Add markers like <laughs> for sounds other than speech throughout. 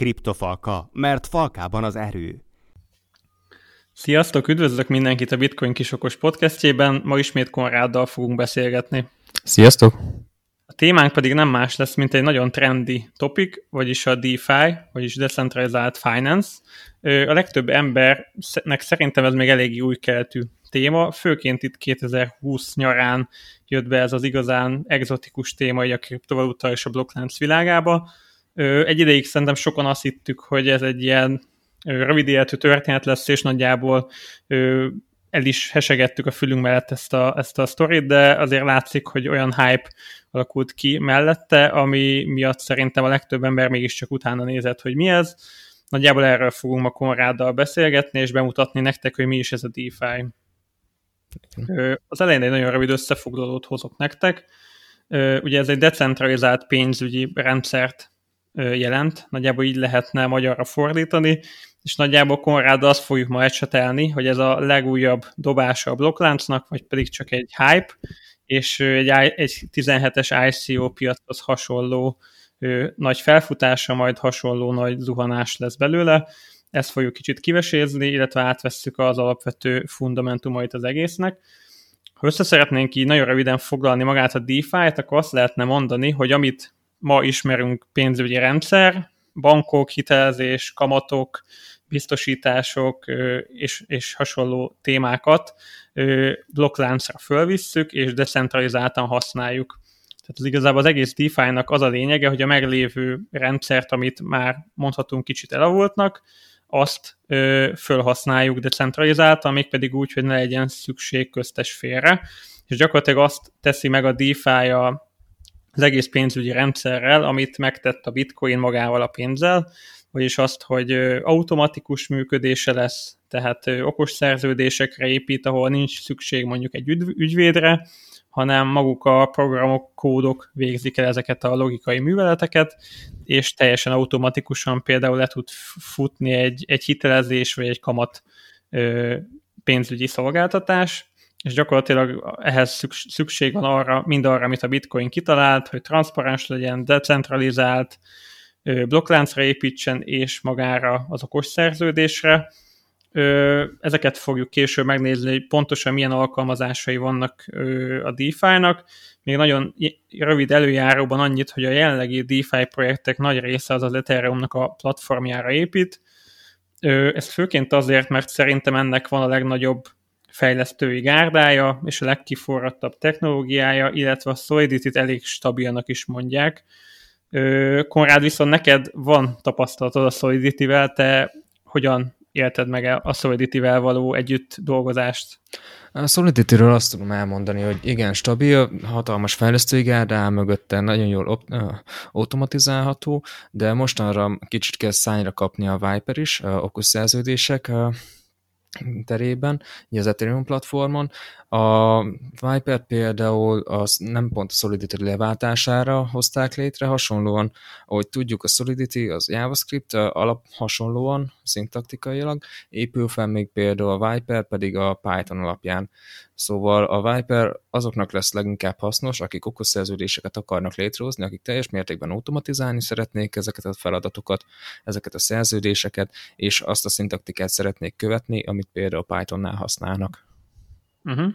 Kriptofalka, mert falkában az erő. Sziasztok, üdvözlök mindenkit a Bitcoin kisokos podcastjében, ma ismét Konráddal fogunk beszélgetni. Sziasztok! A témánk pedig nem más lesz, mint egy nagyon trendy topik, vagyis a DeFi, vagyis Decentralized Finance. A legtöbb embernek szerintem ez még eléggé új keletű téma, főként itt 2020 nyarán jött be ez az igazán exotikus téma a kriptovaluta és a blokklánc világába. Egy ideig szerintem sokan azt hittük, hogy ez egy ilyen rövid életű történet lesz, és nagyjából el is hesegettük a fülünk mellett ezt a, ezt a sztorit, de azért látszik, hogy olyan hype alakult ki mellette, ami miatt szerintem a legtöbb ember mégiscsak utána nézett, hogy mi ez. Nagyjából erről fogunk ma Konráddal beszélgetni, és bemutatni nektek, hogy mi is ez a DeFi. Az elején egy nagyon rövid összefoglalót hozok nektek. Ugye ez egy decentralizált pénzügyi rendszert jelent, nagyjából így lehetne magyarra fordítani, és nagyjából Konrád azt fogjuk ma ecsetelni, hogy ez a legújabb dobása a blokkláncnak, vagy pedig csak egy hype, és egy, egy 17-es ICO piachoz hasonló nagy felfutása, majd hasonló nagy zuhanás lesz belőle. Ezt fogjuk kicsit kivesézni, illetve átvesszük az alapvető fundamentumait az egésznek. Ha össze szeretnénk így nagyon röviden foglalni magát a DeFi-t, akkor azt lehetne mondani, hogy amit ma ismerünk pénzügyi rendszer, bankok, hitelezés, kamatok, biztosítások és, és hasonló témákat blokkláncra fölvisszük, és decentralizáltan használjuk. Tehát az igazából az egész DeFi-nak az a lényege, hogy a meglévő rendszert, amit már mondhatunk kicsit elavultnak, azt fölhasználjuk decentralizáltan, mégpedig úgy, hogy ne legyen szükség köztes félre. És gyakorlatilag azt teszi meg a DeFi a, az egész pénzügyi rendszerrel, amit megtett a bitcoin magával a pénzzel, vagyis azt, hogy automatikus működése lesz, tehát okos szerződésekre épít, ahol nincs szükség mondjuk egy ügyvédre, hanem maguk a programok, kódok végzik el ezeket a logikai műveleteket, és teljesen automatikusan például le tud futni egy, egy hitelezés vagy egy kamat ö, pénzügyi szolgáltatás, és gyakorlatilag ehhez szükség van arra, mind arra, amit a Bitcoin kitalált, hogy transzparens legyen, decentralizált, blokkláncra építsen, és magára az okos szerződésre. Ezeket fogjuk később megnézni, hogy pontosan milyen alkalmazásai vannak a DeFi-nak. Még nagyon rövid előjáróban annyit, hogy a jelenlegi DeFi projektek nagy része az az Ethereum-nak a platformjára épít. Ez főként azért, mert szerintem ennek van a legnagyobb fejlesztői gárdája, és a legkiforrattabb technológiája, illetve a Solidity-t elég stabilnak is mondják. Konrád, viszont neked van tapasztalatod a Solidity-vel, te hogyan élted meg a Solidity-vel való együtt dolgozást? A Solidity-ről azt tudom elmondani, hogy igen, stabil, hatalmas fejlesztői gárda áll mögötte, nagyon jól op- automatizálható, de mostanra kicsit kezd szányra kapni a Viper is, okos szerződések terében, az Ethereum platformon. A Viper például az nem pont a Solidity leváltására hozták létre, hasonlóan, ahogy tudjuk, a Solidity az JavaScript alap hasonlóan, szintaktikailag, épül fel még például a Viper pedig a Python alapján. Szóval a Viper azoknak lesz leginkább hasznos, akik okosszerződéseket akarnak létrehozni, akik teljes mértékben automatizálni szeretnék ezeket a feladatokat, ezeket a szerződéseket, és azt a szintaktikát szeretnék követni, amit például Pythonnál használnak. Uh-huh.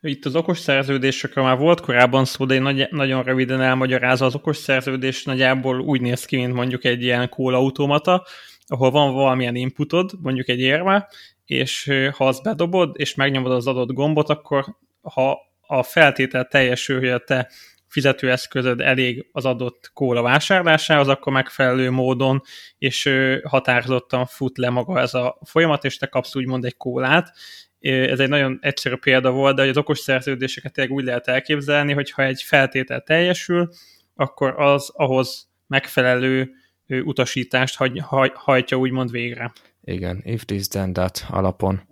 Itt az okos szerződésekről már volt korábban szó, de én nagy, nagyon röviden elmagyarázva az okos szerződés nagyjából úgy néz ki, mint mondjuk egy ilyen automata, ahol van valamilyen inputod, mondjuk egy érve, és ha azt bedobod, és megnyomod az adott gombot, akkor ha a feltétel teljesül, hogy a te fizetőeszközöd elég az adott kóla vásárlásához, akkor megfelelő módon és határozottan fut le maga ez a folyamat, és te kapsz úgymond egy kólát, ez egy nagyon egyszerű példa volt, de hogy az okos szerződéseket tényleg úgy lehet elképzelni, hogy ha egy feltétel teljesül, akkor az ahhoz megfelelő utasítást hagy, haj, hajtja úgymond végre. Igen, if this then that alapon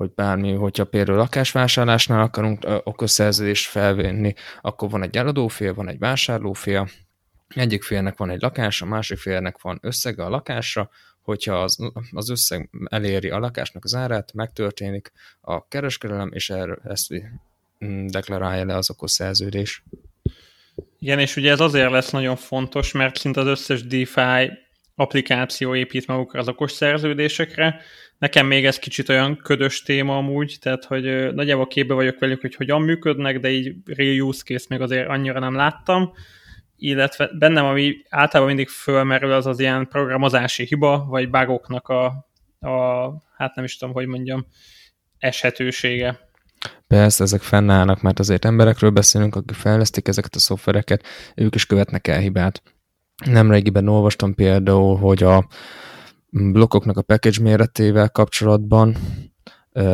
hogy bármi, hogyha például lakásvásárlásnál akarunk okos szerződést felvenni, akkor van egy eladófél, van egy vásárlófél, egyik félnek van egy lakás, a másik félnek van összege a lakásra, hogyha az, az összeg eléri a lakásnak az árát, megtörténik a kereskedelem, és erről ezt mm, deklarálja le az okos szerződés. Igen, és ugye ez azért lesz nagyon fontos, mert szinte az összes DeFi applikáció épít magukra az okos szerződésekre. Nekem még ez kicsit olyan ködös téma amúgy, tehát hogy nagyjából képbe vagyok velük, hogy hogyan működnek, de így real use case még azért annyira nem láttam illetve bennem, ami általában mindig fölmerül, az az ilyen programozási hiba, vagy bugoknak a, a hát nem is tudom, hogy mondjam, eshetősége. Persze, ezek fennállnak, mert azért emberekről beszélünk, akik fejlesztik ezeket a szoftvereket, ők is követnek el hibát. Nemrégiben olvastam például, hogy a blokkoknak a package méretével kapcsolatban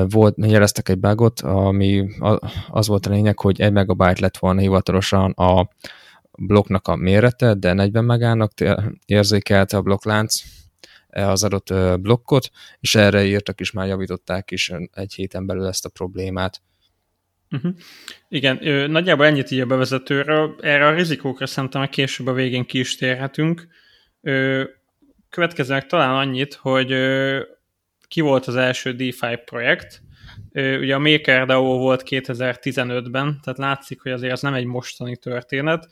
volt, jeleztek egy bugot, ami az volt a lényeg, hogy egy megabyte lett volna hivatalosan a blokknak a mérete, de 40 megának érzékelte a blokklánc az adott blokkot, és erre írtak is, már javították is egy héten belül ezt a problémát. Uh-huh. Igen, ö, nagyjából ennyit így a bevezetőről. Erre a rizikókra szerintem a később a végén ki is térhetünk. Ö, következőnek talán annyit, hogy ö, ki volt az első DeFi projekt. Ö, ugye a MakerDAO volt 2015-ben, tehát látszik, hogy azért ez nem egy mostani történet,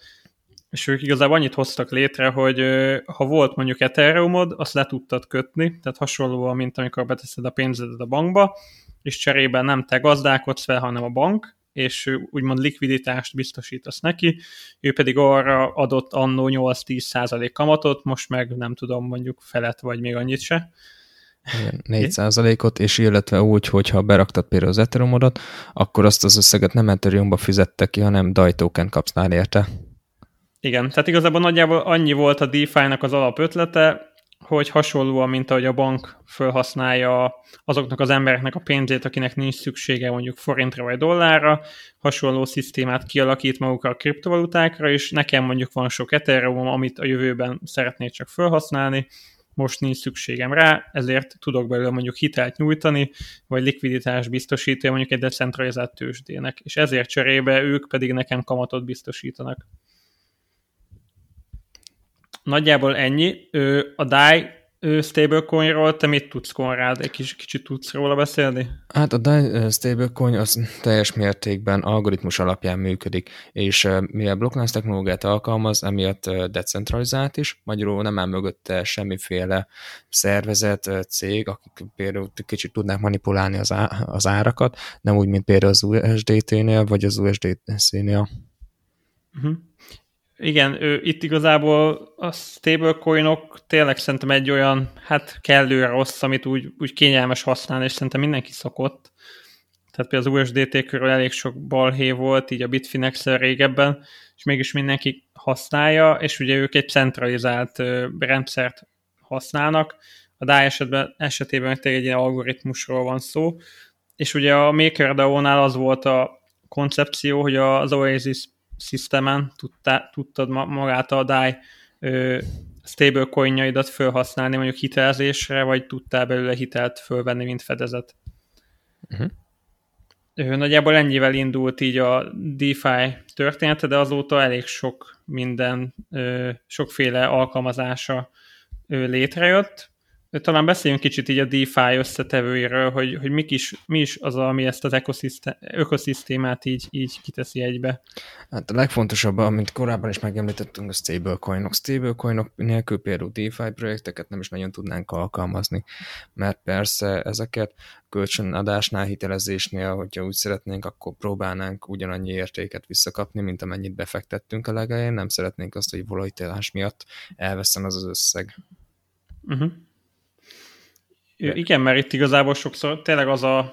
és ők igazából annyit hoztak létre, hogy ha volt mondjuk Ethereumod, azt le tudtad kötni, tehát hasonlóan, mint amikor beteszed a pénzedet a bankba, és cserében nem te gazdálkodsz fel, hanem a bank, és úgymond likviditást biztosítasz neki, ő pedig arra adott annó 8-10% kamatot, most meg nem tudom, mondjuk felet, vagy még annyit se. Igen, 4 ot és illetve úgy, hogyha beraktad például az Ethereumodat, akkor azt az összeget nem Ethereumba fizette ki, hanem DAI token kapsznál érte. Igen, tehát igazából nagyjából annyi volt a DeFi-nak az alapötlete, hogy hasonlóan, mint ahogy a bank felhasználja azoknak az embereknek a pénzét, akinek nincs szüksége mondjuk forintra vagy dollárra, hasonló szisztémát kialakít magukra a kriptovalutákra, és nekem mondjuk van sok Ethereum, amit a jövőben szeretnék csak felhasználni, most nincs szükségem rá, ezért tudok belőle mondjuk hitelt nyújtani, vagy likviditás biztosítani mondjuk egy decentralizált tőzsdének, és ezért cserébe ők pedig nekem kamatot biztosítanak. Nagyjából ennyi. A DAI stablecoinról te mit tudsz, Konrád? Egy kis, kicsit tudsz róla beszélni? Hát a DAI stablecoin az teljes mértékben algoritmus alapján működik, és mivel blokklánc technológiát alkalmaz, emiatt decentralizált is, magyarul nem áll mögötte semmiféle szervezet, cég, akik például kicsit tudnák manipulálni az, á, az árakat, nem úgy, mint például az USDT-nél, vagy az USDC-nél. Uh-huh. Igen, ő, itt igazából a stablecoinok tényleg szerintem egy olyan, hát kellő rossz, amit úgy, úgy kényelmes használni, és szerintem mindenki szokott. Tehát például az USDT körül elég sok balhé volt, így a bitfinex régebben, és mégis mindenki használja, és ugye ők egy centralizált ö, rendszert használnak. A DAI esetben, esetében meg egy ilyen algoritmusról van szó, és ugye a MakerDAO-nál az volt a koncepció, hogy az Oasis szisztemen tudtá, tudtad magát a DAI stablecoinjaidat felhasználni mondjuk hitelezésre, vagy tudtál belőle hitelt fölvenni, mint fedezet. Uh-huh. Nagyjából ennyivel indult így a DeFi története, de azóta elég sok minden, sokféle alkalmazása létrejött talán beszéljünk kicsit így a DeFi összetevőiről, hogy, hogy mik is, mi is az, ami ezt az ökoszisztémát így, így kiteszi egybe. Hát a legfontosabb, amit korábban is megemlítettünk, a stablecoinok. Stablecoinok nélkül például DeFi projekteket nem is nagyon tudnánk alkalmazni, mert persze ezeket kölcsönadásnál, hitelezésnél, hogyha úgy szeretnénk, akkor próbálnánk ugyanannyi értéket visszakapni, mint amennyit befektettünk a legelején. Nem szeretnénk azt, hogy volatilitás miatt elveszem az az összeg. Uh-huh. Igen, mert itt igazából sokszor tényleg az a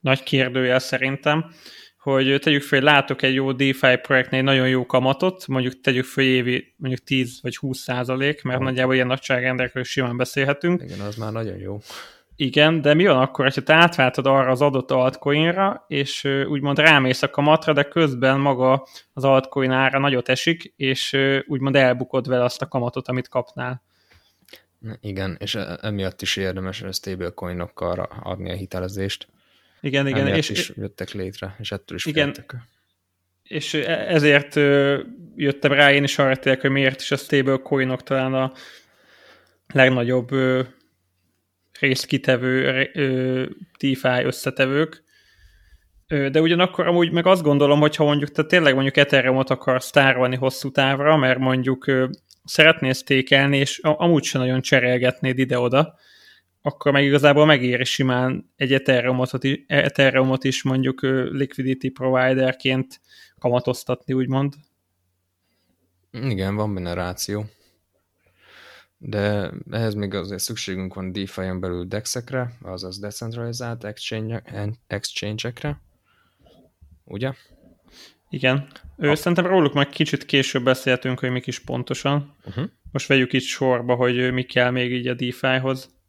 nagy kérdőjel szerintem, hogy tegyük fel, hogy látok egy jó DeFi projektnél nagyon jó kamatot, mondjuk tegyük fel évi mondjuk 10 vagy 20 százalék, mert oh. nagyjából ilyen nagyságrendekről simán beszélhetünk. Igen, az már nagyon jó. Igen, de mi van akkor, hogyha te átváltod arra az adott altcoinra, és úgymond rámész a kamatra, de közben maga az altcoin ára nagyot esik, és úgymond elbukod vele azt a kamatot, amit kapnál. Igen, és e, emiatt is érdemes a stablecoinokkal adni a hitelezést. Igen, igen. Emiatt és is jöttek létre, és ettől is igen, féltek. És e, ezért jöttem rá én is arra tényleg, hogy miért is a stablecoinok talán a legnagyobb részkitevő DeFi összetevők. De ugyanakkor amúgy meg azt gondolom, hogy ha mondjuk te tényleg mondjuk Ethereum-ot akarsz tárolni hosszú távra, mert mondjuk szeretnél sztékelni, és amúgy sem nagyon cserélgetnéd ide-oda, akkor meg igazából megéri simán egy Ethereumot, Ethereumot is mondjuk liquidity providerként kamatoztatni, úgymond. Igen, van benne ráció. De ehhez még azért szükségünk van DeFi-on belül DEX-ekre, azaz decentralizált exchange-ekre. Ugye? Igen. Ő, ah. Szerintem róluk meg kicsit később beszéltünk, hogy mik is pontosan. Uh-huh. Most vegyük itt sorba, hogy mi kell még így a DeFi-hoz.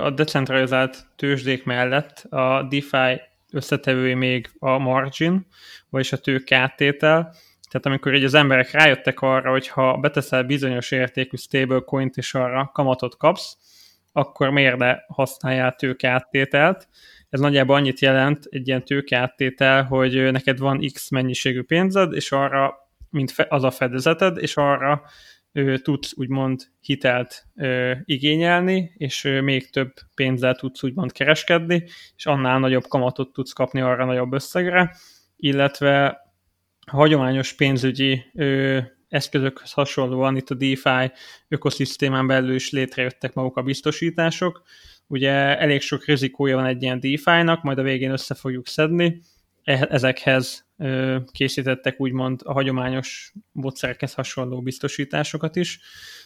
A decentralizált tőzsdék mellett a DeFi összetevői még a margin, vagyis a tőke áttétel, tehát amikor így az emberek rájöttek arra, hogy ha beteszel bizonyos értékű stablecoint és arra kamatot kapsz, akkor miért ne használjál tőkeáttételt. Ez nagyjából annyit jelent egy ilyen tőkeáttétel, hogy neked van X mennyiségű pénzed, és arra, mint az a fedezeted, és arra ő, tudsz úgymond hitelt ö, igényelni, és ö, még több pénzzel tudsz úgymond kereskedni, és annál nagyobb kamatot tudsz kapni arra nagyobb összegre, illetve hagyományos pénzügyi ö, eszközökhöz hasonlóan itt a DeFi ökoszisztémán belül is létrejöttek maguk a biztosítások. Ugye elég sok rizikója van egy ilyen DeFi-nak, majd a végén össze fogjuk szedni. E, ezekhez készítettek úgymond a hagyományos módszerekhez hasonló biztosításokat is,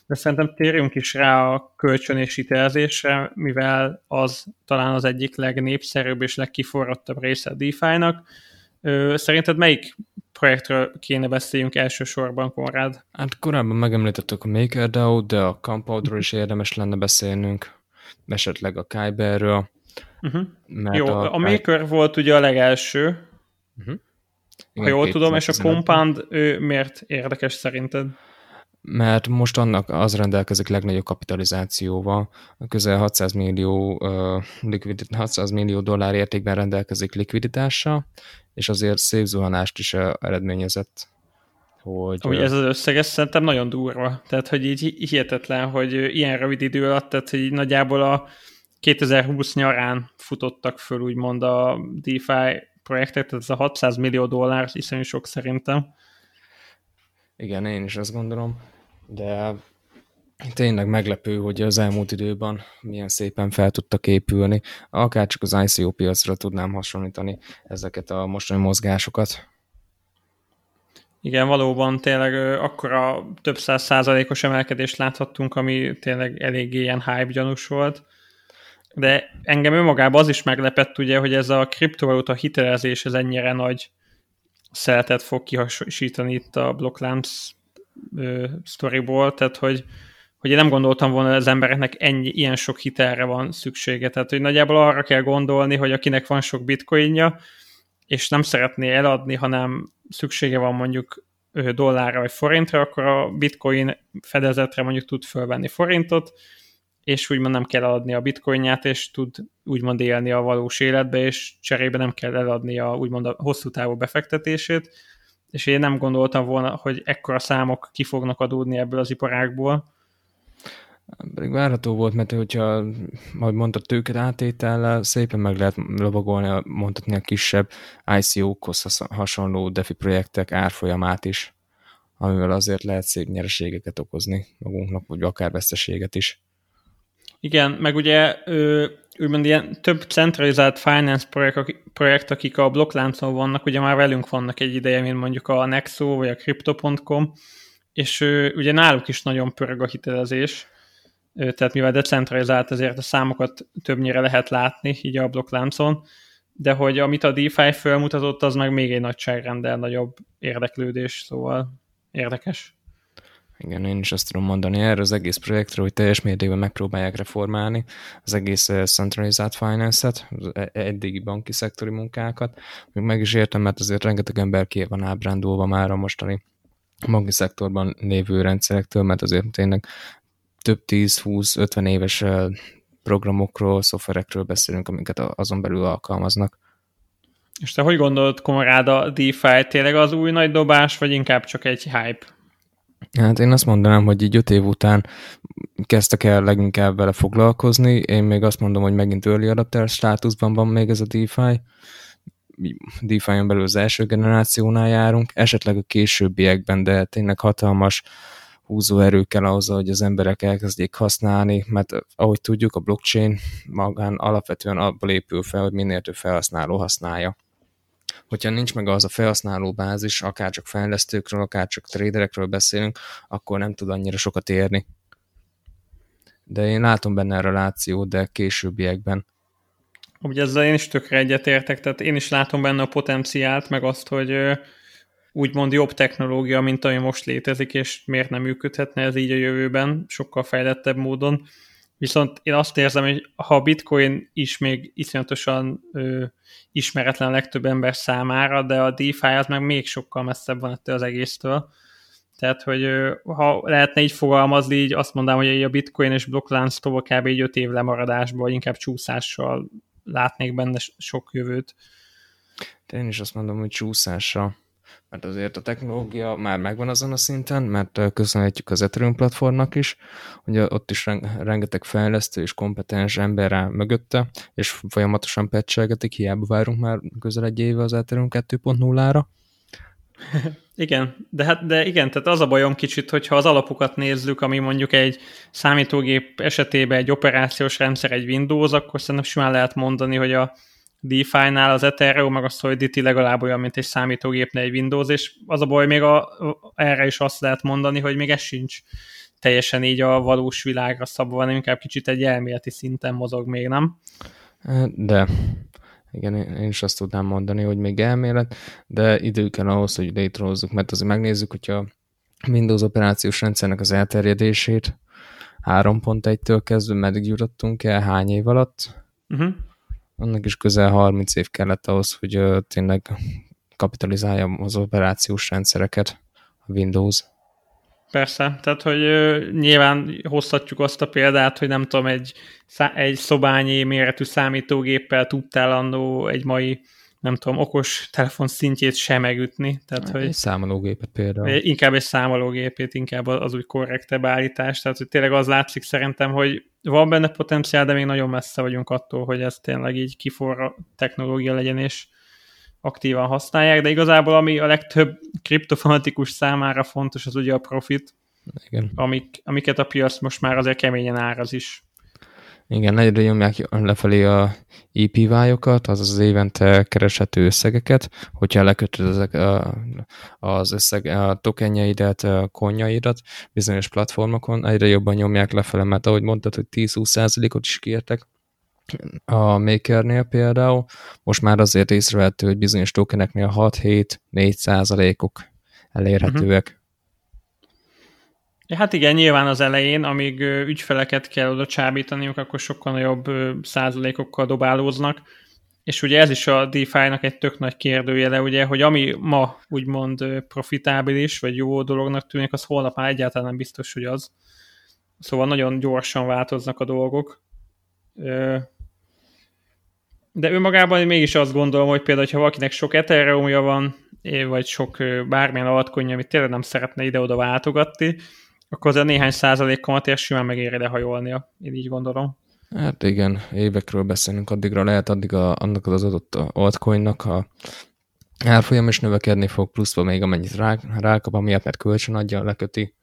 de szerintem térjünk is rá a kölcsön és hitelezésre, mivel az talán az egyik legnépszerűbb és legkiforrottabb része a DeFi-nak. Szerinted melyik projektről kéne beszéljünk elsősorban, Konrád? Hát korábban megemlítettük a MakerDAO, de a Compoundról is érdemes lenne beszélnünk, esetleg a Kyberről. Uh-huh. Jó, a, a Maker volt ugye a legelső, uh-huh. Igen, ha jól tudom, és a Compound ő miért érdekes szerinted? mert most annak az rendelkezik legnagyobb kapitalizációval, közel 600 millió, uh, likvidit, 600 millió dollár értékben rendelkezik likviditással, és azért szép zuhanást is eredményezett. Hogy, hogy ez az összeg, ez szerintem nagyon durva. Tehát, hogy így hihetetlen, hogy ilyen rövid idő alatt, tehát, hogy nagyjából a 2020 nyarán futottak föl úgymond a DeFi projektek, tehát ez a 600 millió dollár iszonyú sok szerintem. Igen, én is azt gondolom de tényleg meglepő, hogy az elmúlt időben milyen szépen fel tudtak épülni. Akár csak az ICO piacra tudnám hasonlítani ezeket a mostani mozgásokat. Igen, valóban tényleg akkora több száz százalékos emelkedést láthattunk, ami tényleg eléggé ilyen hype gyanús volt. De engem önmagában az is meglepett, ugye, hogy ez a kriptovaluta hitelezés ez ennyire nagy szeretet fog kihasítani itt a Blocklamps sztoriból, tehát hogy, hogy én nem gondoltam volna, hogy az embereknek ennyi, ilyen sok hitelre van szüksége. Tehát, hogy nagyjából arra kell gondolni, hogy akinek van sok bitcoinja, és nem szeretné eladni, hanem szüksége van mondjuk dollárra vagy forintra, akkor a bitcoin fedezetre mondjuk tud fölvenni forintot, és úgymond nem kell eladni a bitcoinját, és tud úgymond élni a valós életbe, és cserébe nem kell eladni a úgymond a hosszú távú befektetését, és én nem gondoltam volna, hogy ekkora számok ki fognak adódni ebből az iparágból. Pedig várható volt, mert hogyha, ahogy mondtad, tőket átétellel szépen meg lehet lovagolni, mondhatni a kisebb ICO-khoz hasonló DeFi projektek árfolyamát is, amivel azért lehet szép nyereségeket okozni magunknak, vagy akár veszteséget is. Igen, meg ugye úgymond ilyen több centralizált finance projekt, projekt, akik a blokkláncon vannak, ugye már velünk vannak egy ideje, mint mondjuk a Nexo vagy a Crypto.com, és ugye náluk is nagyon pörög a hitelezés, tehát mivel decentralizált, ezért a számokat többnyire lehet látni így a blokkláncon, de hogy amit a DeFi felmutatott, az meg még egy nagyságrendel nagyobb érdeklődés, szóval érdekes. Igen, én is azt tudom mondani erre az egész projektről, hogy teljes mértékben megpróbálják reformálni az egész centralizált finance-et, az e-, eddigi banki szektori munkákat. Még meg is értem, mert azért rengeteg ember ki van ábrándulva már a mostani banki szektorban lévő rendszerektől, mert azért tényleg több 10-20-50 éves programokról, szoftverekről beszélünk, amiket azon belül alkalmaznak. És te hogy gondolod, Konrád, a DeFi tényleg az új nagy dobás, vagy inkább csak egy hype? Hát én azt mondanám, hogy így öt év után kezdtek el leginkább vele foglalkozni. Én még azt mondom, hogy megint early adapter státuszban van még ez a DeFi. DeFi-on belül az első generációnál járunk, esetleg a későbbiekben, de tényleg hatalmas húzóerő kell ahhoz, hogy az emberek elkezdjék használni, mert ahogy tudjuk, a blockchain magán alapvetően abból épül fel, hogy minél több felhasználó használja. Hogyha nincs meg az a felhasználó bázis, akár csak fejlesztőkről, akár csak traderekről beszélünk, akkor nem tud annyira sokat érni. De én látom benne a relációt, de későbbiekben. Ugye ezzel én is tökre egyetértek, tehát én is látom benne a potenciált, meg azt, hogy úgymond jobb technológia, mint ami most létezik, és miért nem működhetne ez így a jövőben, sokkal fejlettebb módon. Viszont én azt érzem, hogy ha a bitcoin is még iszonyatosan ö, ismeretlen a legtöbb ember számára, de a DeFi az meg még sokkal messzebb van ettől az egésztől. Tehát, hogy ö, ha lehetne így fogalmazni, így azt mondanám, hogy a bitcoin és blokklánctól kb. így 5 év lemaradásban, vagy inkább csúszással látnék benne sok jövőt. De én is azt mondom, hogy csúszással mert azért a technológia már megvan azon a szinten, mert köszönhetjük az Ethereum platformnak is, hogy ott is rengeteg fejlesztő és kompetens ember áll mögötte, és folyamatosan patchelgetik, hiába várunk már közel egy éve az Ethereum 2.0-ra. <laughs> Igen, de hát de igen, tehát az a bajom kicsit, hogyha az alapokat nézzük, ami mondjuk egy számítógép esetében egy operációs rendszer, egy Windows, akkor szerintem simán lehet mondani, hogy a DeFi-nál az Ethereum, meg a Solidity legalább olyan, mint egy számítógépnél egy Windows, és az a baj, még a, erre is azt lehet mondani, hogy még ez sincs teljesen így a valós világra szabva, hanem inkább kicsit egy elméleti szinten mozog még, nem? De igen, én is azt tudnám mondani, hogy még elmélet, de idő kell ahhoz, hogy létrehozzuk, mert azért megnézzük, hogyha Windows operációs rendszernek az elterjedését 3.1-től kezdve meddig jutottunk el, hány év alatt? Uh-huh annak is közel 30 év kellett ahhoz, hogy tényleg kapitalizálja az operációs rendszereket a Windows. Persze, tehát hogy nyilván hozhatjuk azt a példát, hogy nem tudom, egy, egy szobányi méretű számítógéppel tudtál annó egy mai nem tudom, okos telefon szintjét sem megütni. Tehát, hogy egy számológépet például. Inkább egy számológépét, inkább az úgy korrektebb állítás. Tehát, hogy tényleg az látszik szerintem, hogy van benne potenciál, de még nagyon messze vagyunk attól, hogy ez tényleg így kiforra technológia legyen, és aktívan használják, de igazából ami a legtöbb kriptofanatikus számára fontos, az ugye a profit, Igen. Amik, amiket a piac most már azért keményen áraz is. Igen, egyre nyomják lefelé a EPY-okat, azaz az évente kereshető összegeket, hogyha lekötöd ezek az összeg, a tokenjeidet, a konjaidat bizonyos platformokon, egyre jobban nyomják lefele, mert ahogy mondtad, hogy 10-20%-ot is kértek, a Makernél például, most már azért észrevehető, hogy bizonyos tokeneknél 6-7-4 százalékok elérhetőek. Uh-huh. Hát igen, nyilván az elején, amíg ügyfeleket kell oda csábítaniuk, akkor sokkal nagyobb százalékokkal dobálóznak. És ugye ez is a DeFi-nak egy tök nagy kérdőjele, ugye, hogy ami ma úgymond profitábilis, vagy jó dolognak tűnik, az holnap már egyáltalán nem biztos, hogy az. Szóval nagyon gyorsan változnak a dolgok. De önmagában mégis azt gondolom, hogy például, ha valakinek sok ethereum van, vagy sok bármilyen altcoin amit tényleg nem szeretne ide-oda váltogatni, akkor az a néhány százalék kamatért simán megéri lehajolnia, én így gondolom. Hát igen, évekről beszélünk, addigra lehet, addig a, annak az adott altcoinnak a árfolyam is növekedni fog, pluszban még amennyit rá, rákap, amiatt mert kölcsön adja, leköti.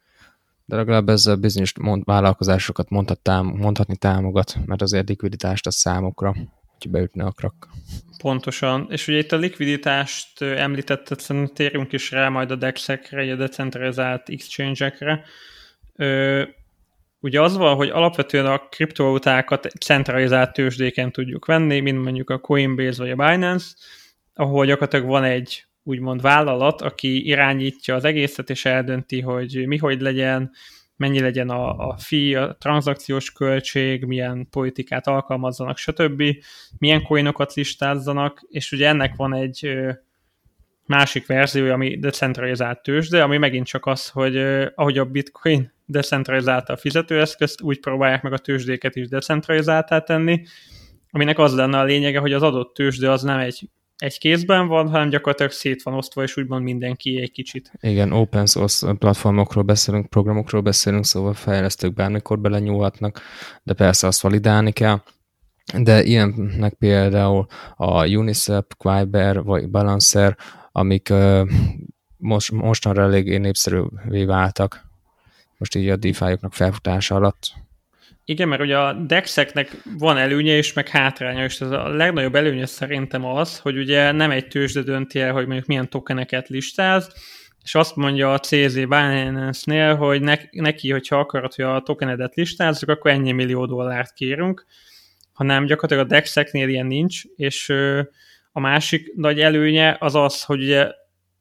De legalább ezzel bizonyos mond, vállalkozásokat mondhat, tám, mondhatni támogat, mert azért likviditást a számokra, hogy beütne a krak. Pontosan. És ugye itt a likviditást említetted, szerintem térjünk is rá majd a DEX-ekre, a decentralizált exchange-ekre. Ö, ugye az van, hogy alapvetően a kriptovalutákat centralizált tőzsdéken tudjuk venni, mint mondjuk a Coinbase vagy a Binance, ahol gyakorlatilag van egy úgymond vállalat, aki irányítja az egészet, és eldönti, hogy mi hogy legyen, mennyi legyen a, a fee, a tranzakciós költség, milyen politikát alkalmazzanak, stb., milyen coinokat listázzanak, és ugye ennek van egy másik verziója, ami decentralizált tőzsde, ami megint csak az, hogy ahogy a bitcoin decentralizálta a fizetőeszközt, úgy próbálják meg a tőzsdéket is decentralizáltá tenni, aminek az lenne a lényege, hogy az adott tőzsde az nem egy egy kézben van, hanem gyakorlatilag szét van osztva, és úgymond mindenki egy kicsit. Igen, open source platformokról beszélünk, programokról beszélünk, szóval fejlesztők bármikor belenyúlhatnak, de persze azt validálni kell. De ilyennek például a Unisep, Quiber vagy Balancer, amik most, mostanra eléggé népszerűvé váltak, most így a DeFi-oknak felfutása alatt. Igen, mert ugye a DEX-eknek van előnye is, meg hátránya, és ez a legnagyobb előnye szerintem az, hogy ugye nem egy tőzsde dönti el, hogy mondjuk milyen tokeneket listáz, és azt mondja a CZ Binance-nél, hogy neki, hogyha akarod, hogy a tokenedet listázzuk, akkor ennyi millió dollárt kérünk, hanem gyakorlatilag a DEX-eknél ilyen nincs, és a másik nagy előnye az az, hogy ugye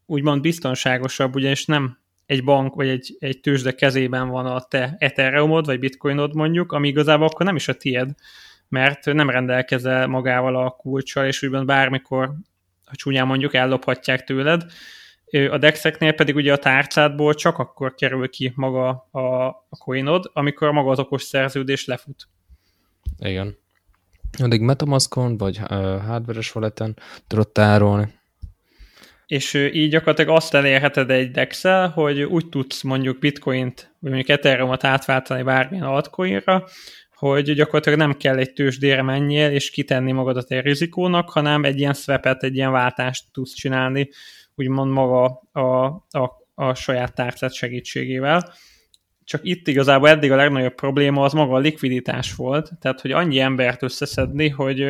úgymond biztonságosabb, ugyanis nem egy bank vagy egy, egy tőzsde kezében van a te Ethereumod vagy Bitcoinod mondjuk, ami igazából akkor nem is a tied, mert nem rendelkezel magával a kulcsal, és úgymond bármikor, ha csúnyán mondjuk, ellophatják tőled. A dexeknél pedig ugye a tárcádból csak akkor kerül ki maga a, a coinod, amikor maga az okos szerződés lefut. Igen. Addig Metamaskon vagy uh, hardware-es wallet tudod tárolni és így gyakorlatilag azt elérheted egy dex hogy úgy tudsz mondjuk bitcoint, vagy mondjuk ethereum átváltani bármilyen altcoinra, hogy gyakorlatilag nem kell egy tőzsdére menjél, és kitenni magadat egy rizikónak, hanem egy ilyen swapet, egy ilyen váltást tudsz csinálni, úgymond maga a, a, a saját tárcát segítségével. Csak itt igazából eddig a legnagyobb probléma az maga a likviditás volt, tehát hogy annyi embert összeszedni, hogy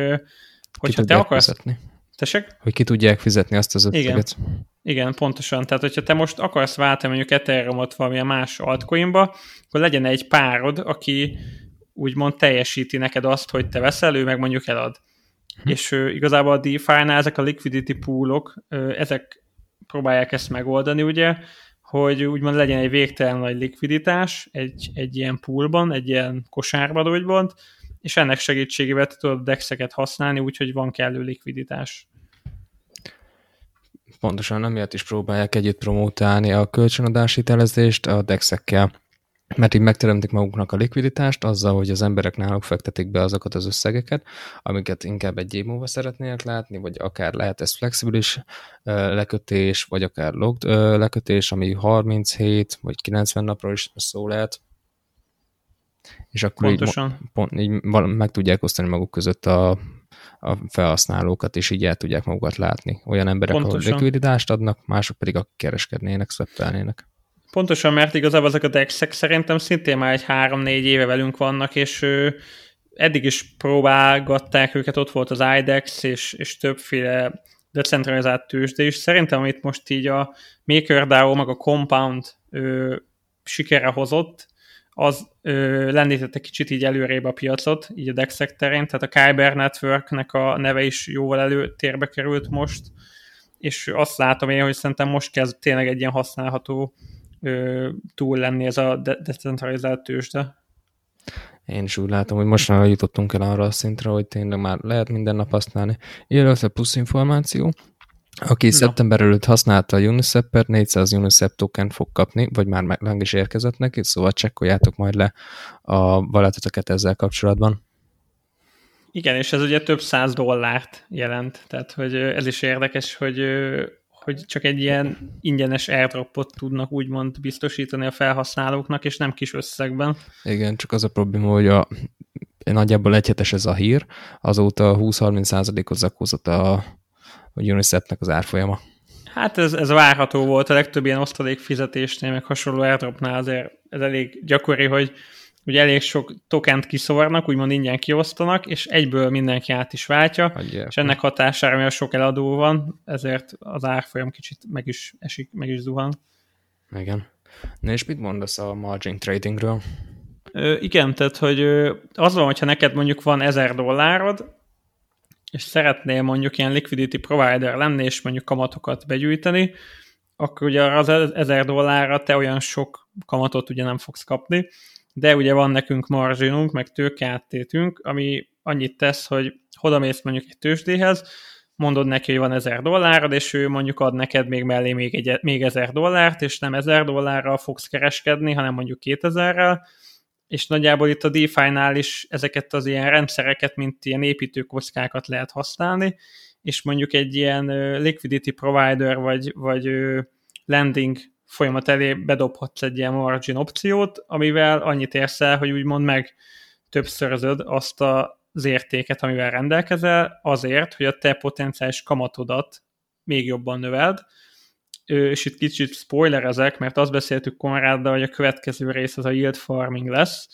hogyha te akarsz... Vezetni Tessék? Hogy ki tudják fizetni azt az összeget. Igen. Igen, pontosan. Tehát, hogyha te most akarsz váltani mondjuk Ethereum-ot valamilyen más altcoinba, akkor legyen egy párod, aki úgymond teljesíti neked azt, hogy te veszel, ő meg mondjuk elad. Hm. És ő, igazából a DeFi-nál ezek a liquidity poolok, ezek próbálják ezt megoldani, ugye, hogy úgymond legyen egy végtelen nagy likviditás egy, egy ilyen poolban, egy ilyen kosárban úgymond, és ennek segítségével tudod dexeket használni, úgyhogy van kellő likviditás. Pontosan amiatt is próbálják együtt promótálni a kölcsönadási telezést a dexekkel, mert így megteremtik maguknak a likviditást azzal, hogy az emberek náluk fektetik be azokat az összegeket, amiket inkább egy év múlva szeretnének látni, vagy akár lehet ez flexibilis lekötés, vagy akár logged lekötés, ami 37 vagy 90 napról is szó lehet, és akkor Pontosan. így, pont, így meg tudják osztani maguk között a, a felhasználókat, és így el tudják magukat látni. Olyan emberek, Pontosan. ahol likviditást adnak, mások pedig akik kereskednének, szöppelnének. Pontosan, mert igazából ezek a dexek szerintem szintén már egy három-négy éve velünk vannak, és ő, eddig is próbálgatták őket, ott volt az IDEX, és, és többféle decentralizált tőzsde is. Szerintem, amit most így a MakerDAO, meg a Compound ő, sikere hozott, az ö, lendítette kicsit így előrébb a piacot, így a DEX terén, tehát a Kyber Networknek a neve is jóval előtérbe került most, és azt látom én, hogy szerintem most kezd tényleg egy ilyen használható ö, túl lenni ez a de- decentralizált tőzsde. Én is úgy látom, hogy most már jutottunk el arra a szintre, hogy tényleg már lehet minden nap használni. Illetve plusz információ, aki no. szeptember előtt használta a Unisep-et, 400 Unisep token fog kapni, vagy már meg is érkezett neki, szóval csekkoljátok majd le a valetotoket ezzel kapcsolatban. Igen, és ez ugye több száz dollárt jelent, tehát hogy ez is érdekes, hogy, hogy csak egy ilyen ingyenes airdropot tudnak úgymond biztosítani a felhasználóknak, és nem kis összegben. Igen, csak az a probléma, hogy a, nagyjából egyhetes ez a hír, azóta 20-30 százalékot zakózott a a UNICEF-nek az árfolyama. Hát ez, ez várható volt, a legtöbb ilyen osztalék fizetésnél, meg hasonló airdropnál azért ez elég gyakori, hogy ugye elég sok tokent kiszórnak, úgymond ingyen kiosztanak, és egyből mindenki át is váltja, Adjál. és ennek hatására, mivel sok eladó van, ezért az árfolyam kicsit meg is esik, meg is zuhan. Igen. Na és mit mondasz a margin tradingről? Ö, igen, tehát, hogy az van, hogyha neked mondjuk van 1000 dollárod, és szeretnél mondjuk ilyen liquidity provider lenni, és mondjuk kamatokat begyűjteni, akkor ugye az 1000 dollárra te olyan sok kamatot ugye nem fogsz kapni, de ugye van nekünk marginunk, meg tőkeáttétünk, ami annyit tesz, hogy hodamész mondjuk egy tőzsdéhez, mondod neki, hogy van 1000 dollárod, és ő mondjuk ad neked még mellé még, egy, még 1000 dollárt, és nem 1000 dollárral fogsz kereskedni, hanem mondjuk 2000-rel, és nagyjából itt a DeFi-nál is ezeket az ilyen rendszereket, mint ilyen építőkockákat lehet használni, és mondjuk egy ilyen liquidity provider vagy, vagy lending folyamat elé bedobhatsz egy ilyen margin opciót, amivel annyit érsz el, hogy úgymond meg többszörözöd azt az értéket, amivel rendelkezel, azért, hogy a te potenciális kamatodat még jobban növeld, és itt kicsit spoilerezek, mert azt beszéltük Konráddal, hogy a következő rész az a yield farming lesz.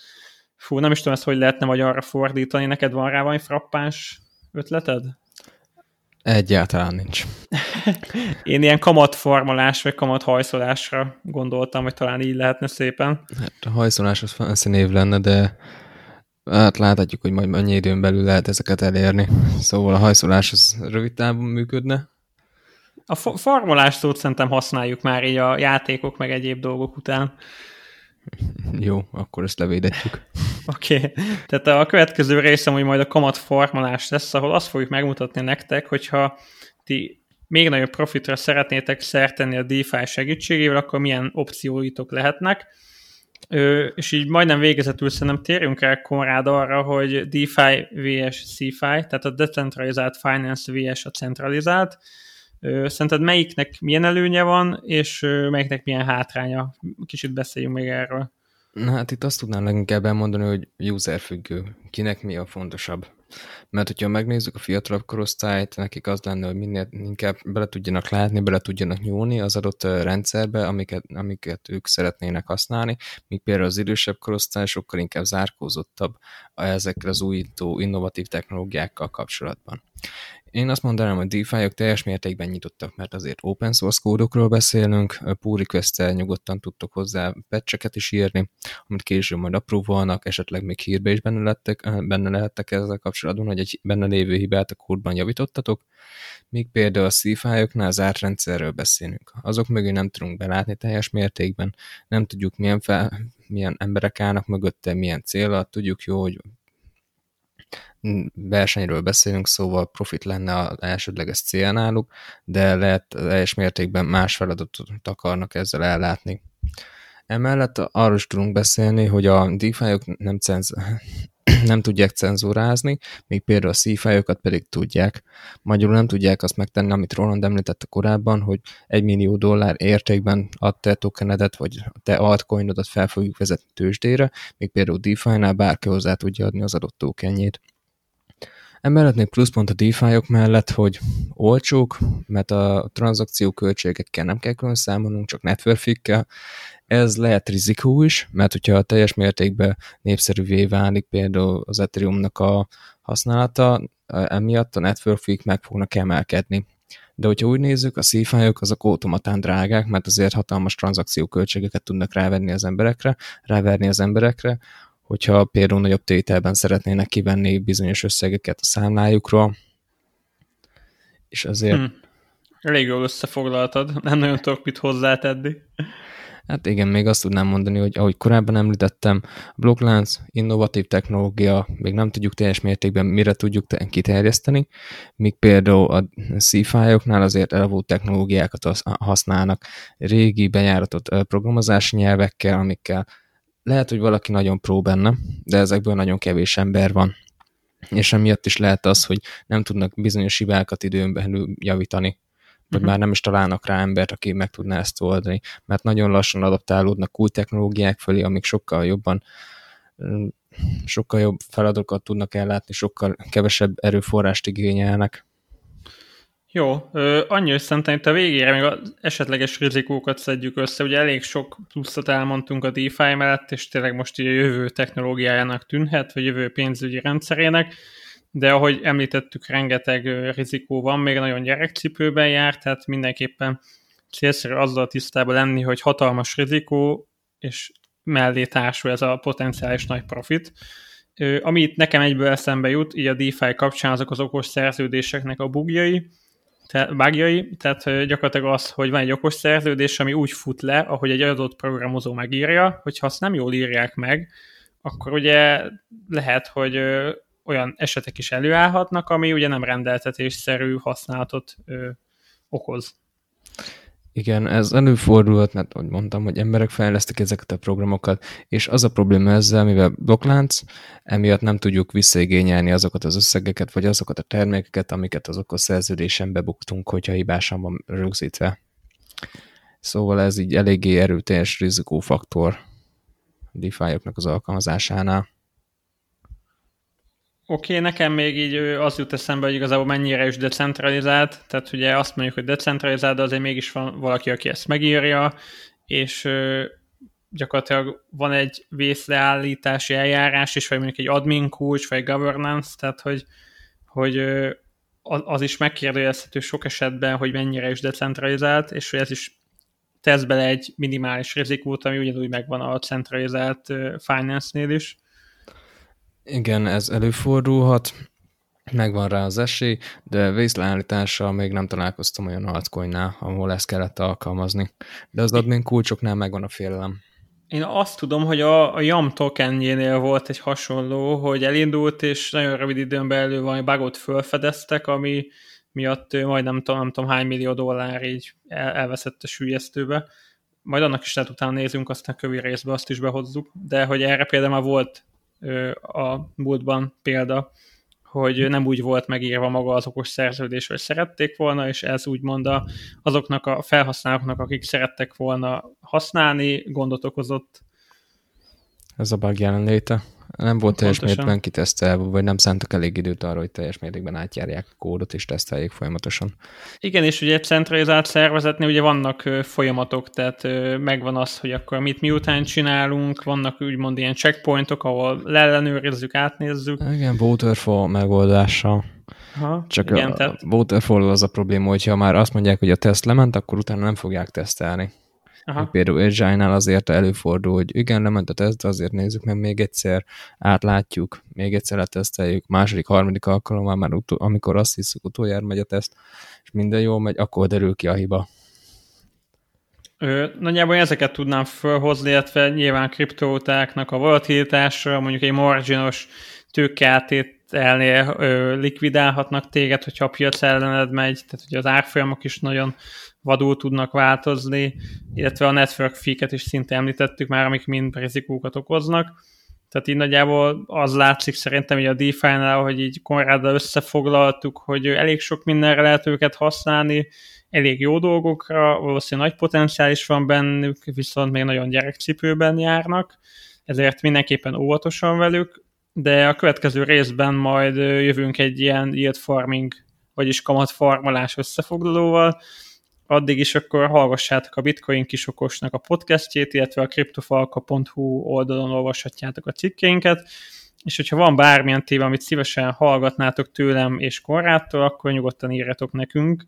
Fú, nem is tudom ezt, hogy lehetne magyarra fordítani. Neked van rá valami frappáns ötleted? Egyáltalán nincs. <laughs> Én ilyen kamatformolás vagy kamathajszolásra gondoltam, hogy talán így lehetne szépen. Hát a hajszolás az fancy név lenne, de hát láthatjuk, hogy majd mennyi időn belül lehet ezeket elérni. Szóval a hajszolás az rövid távon működne. A formolás szót szerintem használjuk már így a játékok meg egyéb dolgok után. Jó, akkor ezt levédetjük. <laughs> Oké, okay. tehát a következő részem, hogy majd a kamat formálás lesz, ahol azt fogjuk megmutatni nektek, hogyha ti még nagyobb profitra szeretnétek szertenni a DeFi segítségével, akkor milyen opcióitok lehetnek. Ö, és így majdnem végezetül szerintem térjünk el Konrád arra, hogy DeFi vs CeFi, tehát a decentralizált finance vs a centralizált. Ö, szerinted melyiknek milyen előnye van, és melyiknek milyen hátránya? Kicsit beszéljünk még erről. Na hát itt azt tudnám leginkább elmondani, hogy user függő. Kinek mi a fontosabb. Mert hogyha megnézzük a fiatalabb korosztályt, nekik az lenne, hogy minél inkább bele tudjanak látni, bele tudjanak nyúlni az adott rendszerbe, amiket, amiket ők szeretnének használni, míg például az idősebb korosztály sokkal inkább zárkózottabb ezekkel az újító, innovatív technológiákkal kapcsolatban. Én azt mondanám, hogy DeFi-ok teljes mértékben nyitottak, mert azért open source kódokról beszélünk, pull request nyugodtan tudtok hozzá patcheket is írni, amit később majd apróvolnak, esetleg még hírbe is benne, lettek, benne lehettek ezzel kapcsolatban, hogy egy benne lévő hibát a kódban javítottatok, míg például a CFI-oknál zárt rendszerről beszélünk. Azok mögé nem tudunk belátni teljes mértékben, nem tudjuk milyen, fel, milyen emberek állnak mögötte, milyen célra, tudjuk jó, hogy versenyről beszélünk, szóval profit lenne az elsődleges cél náluk, de lehet teljes mértékben más feladatot akarnak ezzel ellátni. Emellett arról is tudunk beszélni, hogy a DeFi-ok nem, cenz nem tudják cenzúrázni, míg például a cfi pedig tudják. Magyarul nem tudják azt megtenni, amit Roland említette korábban, hogy egy millió dollár értékben a te tokenedet, vagy te altcoinodat fel fogjuk vezetni tőzsdére, míg például DeFi-nál bárki hozzá tudja adni az adott tokenjét. Emellett még pluszpont a DeFi-ok mellett, hogy olcsók, mert a tranzakció költségekkel nem kell külön számolnunk, csak network kell. Ez lehet rizikó is, mert hogyha teljes mértékben népszerűvé válik például az Ethereum-nak a használata, emiatt a network meg fognak emelkedni. De hogyha úgy nézzük, a CFI-ok azok automatán drágák, mert azért hatalmas tranzakcióköltségeket tudnak rávenni az emberekre, ráverni az emberekre, hogyha például nagyobb tételben szeretnének kivenni bizonyos összegeket a számlájukról, és azért... Hmm. Elég jól összefoglaltad, nem nagyon tudok mit hozzátenni. Hát igen, még azt tudnám mondani, hogy ahogy korábban említettem, a blokklánc, innovatív technológia, még nem tudjuk teljes mértékben mire tudjuk kiterjeszteni, míg például a CFI-oknál azért elavult technológiákat használnak, régi bejáratott programozási nyelvekkel, amikkel lehet, hogy valaki nagyon pró benne, de ezekből nagyon kevés ember van. És emiatt is lehet az, hogy nem tudnak bizonyos hibákat időn belül javítani, vagy uh-huh. már nem is találnak rá embert, aki meg tudná ezt oldani, mert nagyon lassan adaptálódnak új technológiák felé, amik sokkal jobban sokkal jobb feladatokat tudnak ellátni, sokkal kevesebb erőforrást igényelnek. Jó, ö, annyi, szerintem itt a végére még az esetleges rizikókat szedjük össze. Ugye elég sok pluszot elmondtunk a DeFi mellett, és tényleg most így a jövő technológiájának tűnhet, vagy jövő pénzügyi rendszerének, de ahogy említettük, rengeteg rizikó van, még nagyon gyerekcipőben jár, tehát mindenképpen célszerű azzal tisztában lenni, hogy hatalmas rizikó, és mellé társul ez a potenciális nagy profit. Ami itt nekem egyből eszembe jut, így a DeFi kapcsán azok az okos szerződéseknek a bugjai, te, bugjai, tehát gyakorlatilag az, hogy van egy okos szerződés, ami úgy fut le, ahogy egy adott programozó megírja, hogyha azt nem jól írják meg, akkor ugye lehet, hogy olyan esetek is előállhatnak, ami ugye nem rendeltetésszerű használatot okoz. Igen, ez előfordulhat, mert ahogy mondtam, hogy emberek fejlesztik ezeket a programokat, és az a probléma ezzel, mivel blokklánc, emiatt nem tudjuk visszaigényelni azokat az összegeket, vagy azokat a termékeket, amiket az okos szerződésen bebuktunk, hogyha hibásan van rögzítve. Szóval ez így eléggé erőteljes rizikófaktor a DeFi-oknak az alkalmazásánál. Oké, okay, nekem még így az jut eszembe, hogy igazából mennyire is decentralizált, tehát ugye azt mondjuk, hogy decentralizált, de azért mégis van valaki, aki ezt megírja, és gyakorlatilag van egy vészleállítási eljárás is, vagy mondjuk egy admin kulcs, vagy governance, tehát hogy, hogy az is megkérdőjelezhető sok esetben, hogy mennyire is decentralizált, és hogy ez is tesz bele egy minimális rizikót, ami ugyanúgy megvan a centralizált finance-nél is. Igen, ez előfordulhat, megvan rá az esély, de vészleállítással még nem találkoztam olyan altcoinnál, ahol ezt kellett alkalmazni. De az admin kulcsoknál megvan a félelem. Én azt tudom, hogy a, a YAM tokenjénél volt egy hasonló, hogy elindult, és nagyon rövid időn belül valami bugot felfedeztek, ami miatt majdnem nem tudom, hány millió dollár így el, elveszett a sülyeztőbe. Majd annak is lehet utána nézünk, aztán kövi részbe azt is behozzuk. De hogy erre például már volt a múltban példa, hogy nem úgy volt megírva maga az okos szerződés, hogy szerették volna, és ez úgymond a, azoknak a felhasználóknak, akik szerettek volna használni, gondot okozott. Ez a bug jelenléte. Nem volt teljes mértékben kitesztelve, vagy nem szántak elég időt arra, hogy teljes mértékben átjárják a kódot és teszteljék folyamatosan. Igen, és ugye egy centralizált szervezetnél ugye vannak folyamatok, tehát megvan az, hogy akkor mit miután csinálunk, vannak úgymond ilyen checkpointok, ahol leellenőrizzük, átnézzük. Igen, waterfall megoldással. Aha, Csak igen, a tehát... waterfall az a probléma, hogyha már azt mondják, hogy a teszt lement, akkor utána nem fogják tesztelni. Aha. Például Agile-nál azért előfordul, hogy igen, lement a teszt, azért nézzük meg még egyszer, átlátjuk, még egyszer leteszteljük, második, harmadik alkalommal már utol, amikor azt hiszük, utoljára megy a teszt, és minden jól megy, akkor derül ki a hiba. Ö, nagyjából ezeket tudnám felhozni, illetve nyilván kriptótáknak a volatilitásra, mondjuk egy marginos tőkeátételnél likvidálhatnak téged, hogyha a piac ellened megy, tehát ugye az árfolyamok is nagyon vadul tudnak változni, illetve a network fee-ket is szinte említettük már, amik mind rizikókat okoznak. Tehát így nagyjából az látszik szerintem, hogy a DeFi-nál, hogy így Konráddal összefoglaltuk, hogy elég sok mindenre lehet őket használni, elég jó dolgokra, valószínűleg nagy potenciál is van bennük, viszont még nagyon gyerekcipőben járnak, ezért mindenképpen óvatosan velük, de a következő részben majd jövünk egy ilyen yield farming, vagyis kamatfarmolás összefoglalóval, addig is akkor hallgassátok a Bitcoin kisokosnak a podcastjét, illetve a kriptofalka.hu oldalon olvashatjátok a cikkeinket, és hogyha van bármilyen téma, amit szívesen hallgatnátok tőlem és Konrádtól, akkor nyugodtan írjatok nekünk.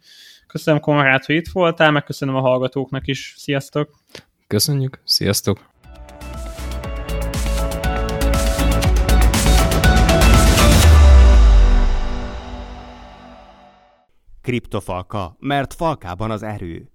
Köszönöm Konrád, hogy itt voltál, megköszönöm a hallgatóknak is. Sziasztok! Köszönjük, sziasztok! Kriptofalka, mert falkában az erő.